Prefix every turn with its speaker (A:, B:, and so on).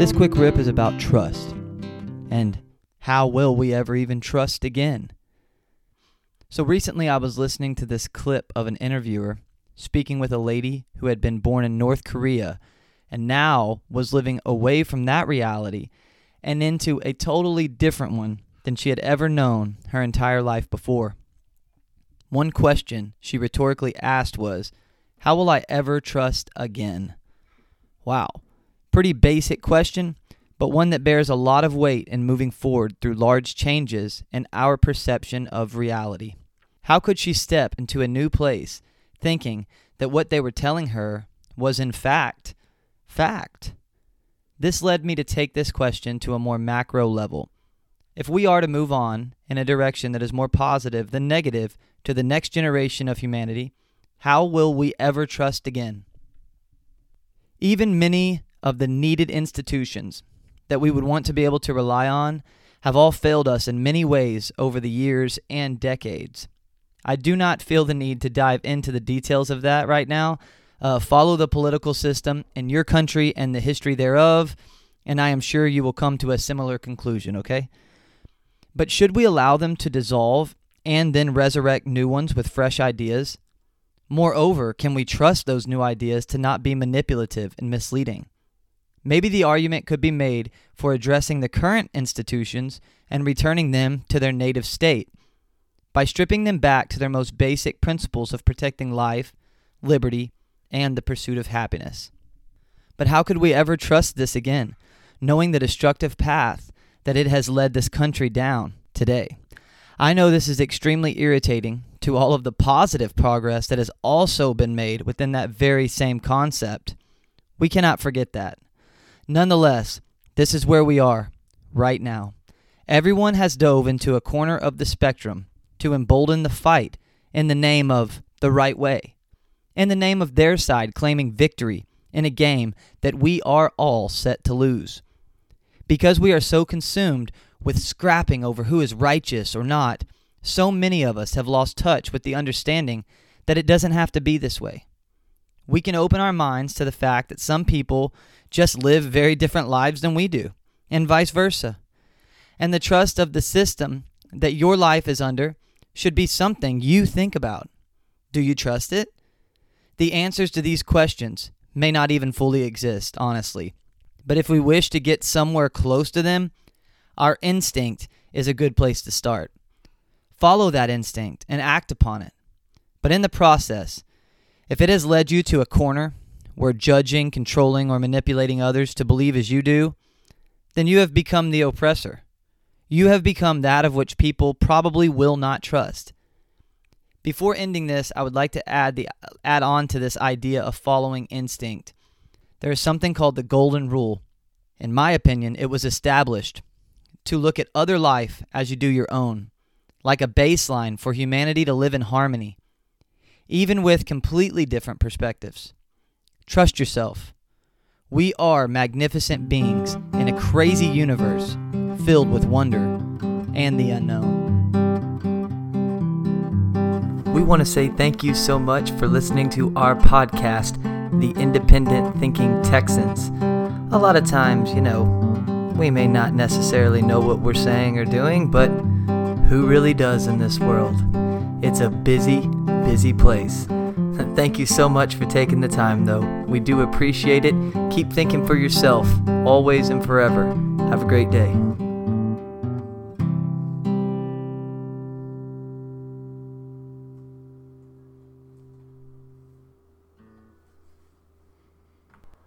A: This quick rip is about trust. And how will we ever even trust again? So recently I was listening to this clip of an interviewer speaking with a lady who had been born in North Korea and now was living away from that reality and into a totally different one than she had ever known her entire life before. One question she rhetorically asked was, How will I ever trust again? Wow. Pretty basic question, but one that bears a lot of weight in moving forward through large changes in our perception of reality. How could she step into a new place thinking that what they were telling her was in fact fact? This led me to take this question to a more macro level. If we are to move on in a direction that is more positive than negative to the next generation of humanity, how will we ever trust again? Even many of the needed institutions that we would want to be able to rely on have all failed us in many ways over the years and decades. I do not feel the need to dive into the details of that right now. Uh, follow the political system in your country and the history thereof, and I am sure you will come to a similar conclusion, okay? But should we allow them to dissolve and then resurrect new ones with fresh ideas? Moreover, can we trust those new ideas to not be manipulative and misleading? Maybe the argument could be made for addressing the current institutions and returning them to their native state by stripping them back to their most basic principles of protecting life, liberty, and the pursuit of happiness. But how could we ever trust this again, knowing the destructive path that it has led this country down today? I know this is extremely irritating to all of the positive progress that has also been made within that very same concept. We cannot forget that. Nonetheless, this is where we are right now. Everyone has dove into a corner of the spectrum to embolden the fight in the name of the right way, in the name of their side claiming victory in a game that we are all set to lose. Because we are so consumed with scrapping over who is righteous or not, so many of us have lost touch with the understanding that it doesn't have to be this way. We can open our minds to the fact that some people just live very different lives than we do, and vice versa. And the trust of the system that your life is under should be something you think about. Do you trust it? The answers to these questions may not even fully exist, honestly. But if we wish to get somewhere close to them, our instinct is a good place to start. Follow that instinct and act upon it. But in the process, if it has led you to a corner where judging, controlling, or manipulating others to believe as you do, then you have become the oppressor. You have become that of which people probably will not trust. Before ending this, I would like to add the add on to this idea of following instinct. There is something called the golden rule. In my opinion, it was established to look at other life as you do your own, like a baseline for humanity to live in harmony, even with completely different perspectives. Trust yourself. We are magnificent beings in a crazy universe filled with wonder and the unknown. We want to say thank you so much for listening to our podcast, The Independent Thinking Texans. A lot of times, you know, we may not necessarily know what we're saying or doing, but who really does in this world? It's a busy, busy place. Thank you so much for taking the time, though. We do appreciate it. Keep thinking for yourself, always and forever. Have a great day.